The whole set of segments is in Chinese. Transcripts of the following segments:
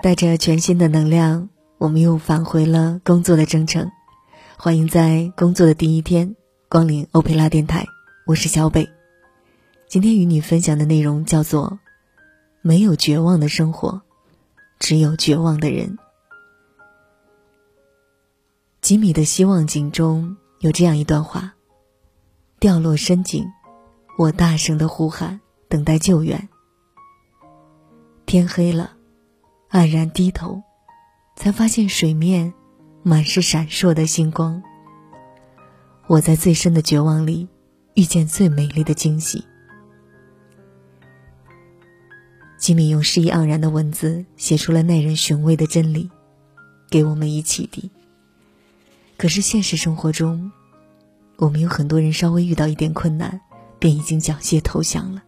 带着全新的能量，我们又返回了工作的征程。欢迎在工作的第一天光临欧佩拉电台，我是小北。今天与你分享的内容叫做“没有绝望的生活，只有绝望的人”。吉米的希望井中有这样一段话：“掉落深井，我大声的呼喊，等待救援。天黑了。”黯然低头，才发现水面满是闪烁的星光。我在最深的绝望里，遇见最美丽的惊喜。吉米用诗意盎然的文字写出了耐人寻味的真理，给我们以启迪。可是现实生活中，我们有很多人稍微遇到一点困难，便已经缴械投降了。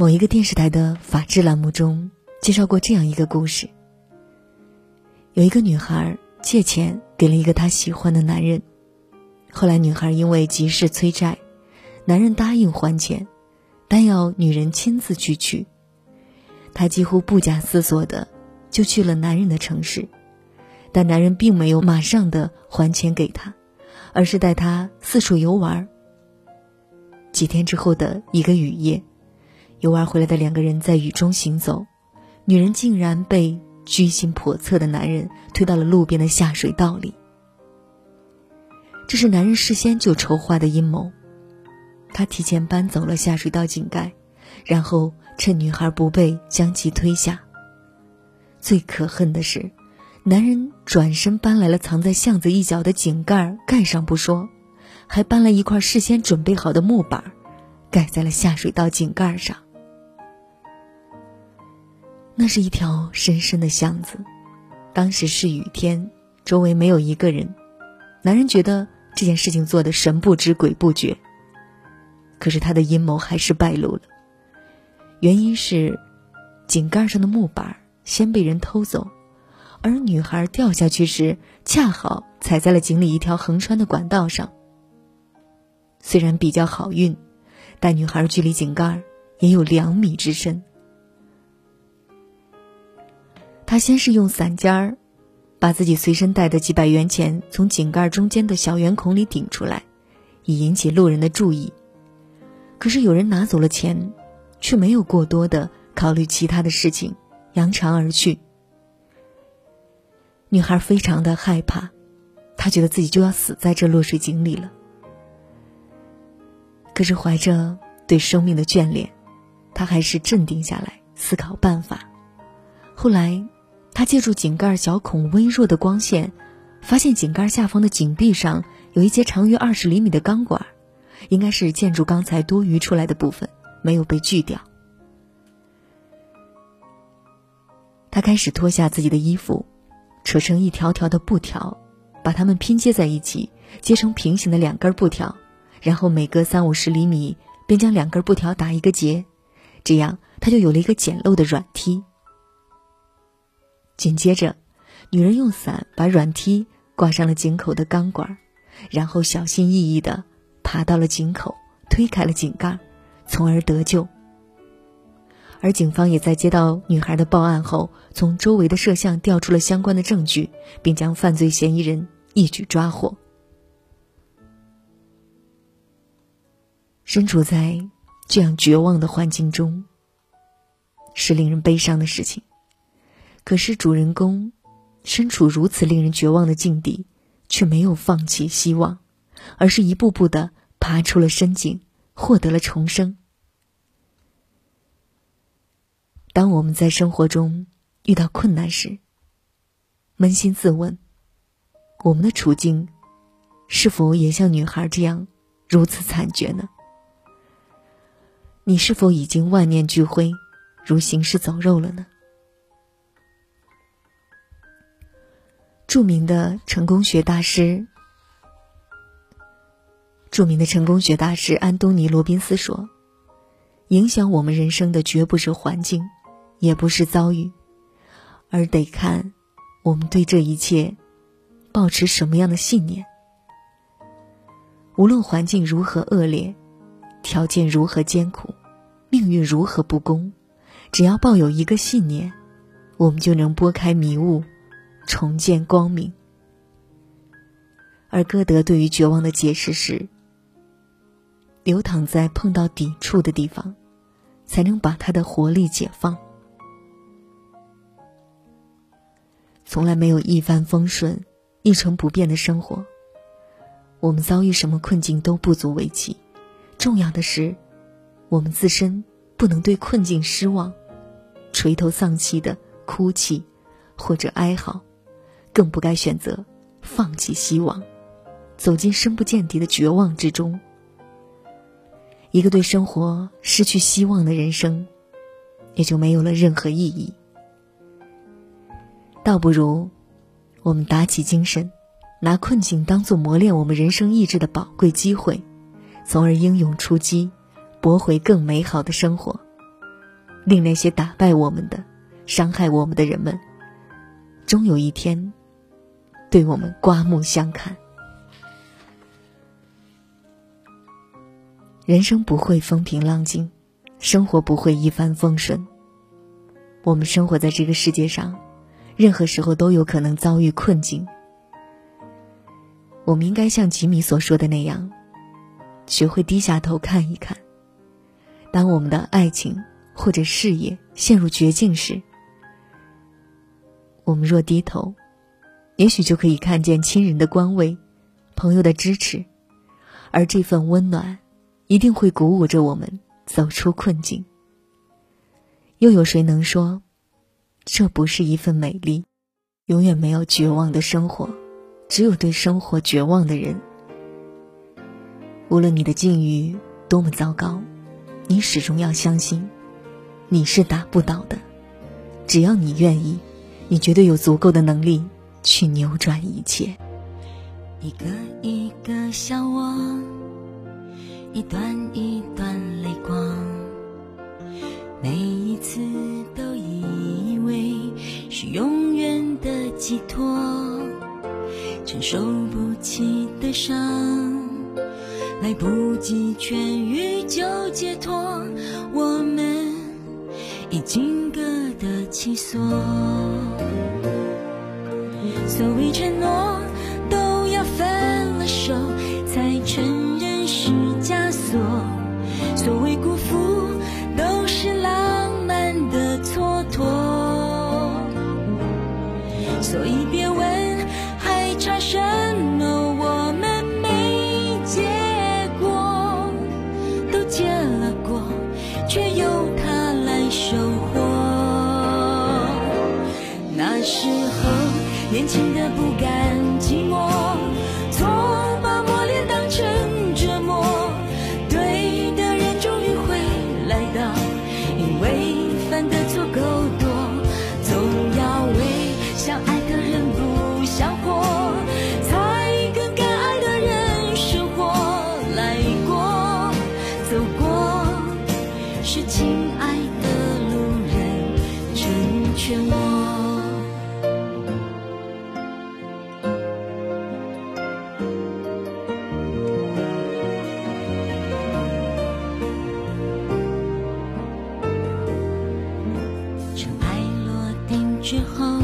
某一个电视台的法制栏目中介绍过这样一个故事：有一个女孩借钱给了一个她喜欢的男人，后来女孩因为急事催债，男人答应还钱，但要女人亲自去取。她几乎不假思索的就去了男人的城市，但男人并没有马上的还钱给她，而是带她四处游玩。几天之后的一个雨夜。游玩回来的两个人在雨中行走，女人竟然被居心叵测的男人推到了路边的下水道里。这是男人事先就筹划的阴谋，他提前搬走了下水道井盖，然后趁女孩不备将其推下。最可恨的是，男人转身搬来了藏在巷子一角的井盖，盖上不说，还搬了一块事先准备好的木板，盖在了下水道井盖上。那是一条深深的巷子，当时是雨天，周围没有一个人。男人觉得这件事情做的神不知鬼不觉，可是他的阴谋还是败露了。原因是，井盖上的木板先被人偷走，而女孩掉下去时恰好踩在了井里一条横穿的管道上。虽然比较好运，但女孩距离井盖也有两米之深。他先是用伞尖儿，把自己随身带的几百元钱从井盖中间的小圆孔里顶出来，以引起路人的注意。可是有人拿走了钱，却没有过多的考虑其他的事情，扬长而去。女孩非常的害怕，她觉得自己就要死在这落水井里了。可是怀着对生命的眷恋，她还是镇定下来，思考办法。后来。他借助井盖小孔微弱的光线，发现井盖下方的井壁上有一节长约二十厘米的钢管，应该是建筑钢材多余出来的部分，没有被锯掉。他开始脱下自己的衣服，扯成一条条的布条，把它们拼接在一起，接成平行的两根布条，然后每隔三五十厘米便将两根布条打一个结，这样他就有了一个简陋的软梯。紧接着，女人用伞把软梯挂上了井口的钢管，然后小心翼翼地爬到了井口，推开了井盖，从而得救。而警方也在接到女孩的报案后，从周围的摄像调出了相关的证据，并将犯罪嫌疑人一举抓获。身处在这样绝望的环境中，是令人悲伤的事情。可是主人公身处如此令人绝望的境地，却没有放弃希望，而是一步步的爬出了深井，获得了重生。当我们在生活中遇到困难时，扪心自问，我们的处境是否也像女孩这样如此惨绝呢？你是否已经万念俱灰，如行尸走肉了呢？著名的成功学大师，著名的成功学大师安东尼·罗宾斯说：“影响我们人生的绝不是环境，也不是遭遇，而得看我们对这一切保持什么样的信念。无论环境如何恶劣，条件如何艰苦，命运如何不公，只要抱有一个信念，我们就能拨开迷雾，重见光明。而歌德对于绝望的解释是：流淌在碰到抵触的地方，才能把它的活力解放。从来没有一帆风顺、一成不变的生活。我们遭遇什么困境都不足为奇，重要的是，我们自身不能对困境失望，垂头丧气的哭泣或者哀嚎，更不该选择放弃希望，走进深不见底的绝望之中。一个对生活失去希望的人生，也就没有了任何意义。倒不如，我们打起精神，拿困境当做磨练我们人生意志的宝贵机会，从而英勇出击，搏回更美好的生活，令那些打败我们的、伤害我们的人们，终有一天对我们刮目相看。人生不会风平浪静，生活不会一帆风顺。我们生活在这个世界上。任何时候都有可能遭遇困境，我们应该像吉米所说的那样，学会低下头看一看。当我们的爱情或者事业陷入绝境时，我们若低头，也许就可以看见亲人的关慰、朋友的支持，而这份温暖，一定会鼓舞着我们走出困境。又有谁能说？这不是一份美丽，永远没有绝望的生活，只有对生活绝望的人。无论你的境遇多么糟糕，你始终要相信，你是打不倒的。只要你愿意，你绝对有足够的能力去扭转一切。一个一个笑我，一段一段泪光，每一次都以为是永远的寄托，承受不起的伤，来不及痊愈就解脱，我们已经各得其所。所谓承诺，年轻的不甘之后。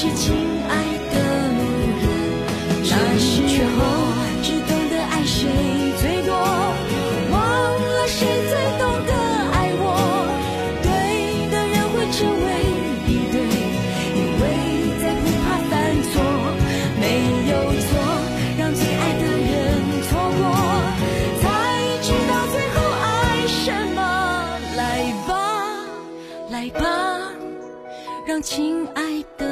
是亲爱的路人，那时候只懂得爱谁最多，忘了谁最懂得爱我。对的人会成为一对，因为再不怕犯错，没有错让最爱的人错过，才知道最后爱什么。来吧，来吧，让亲爱的。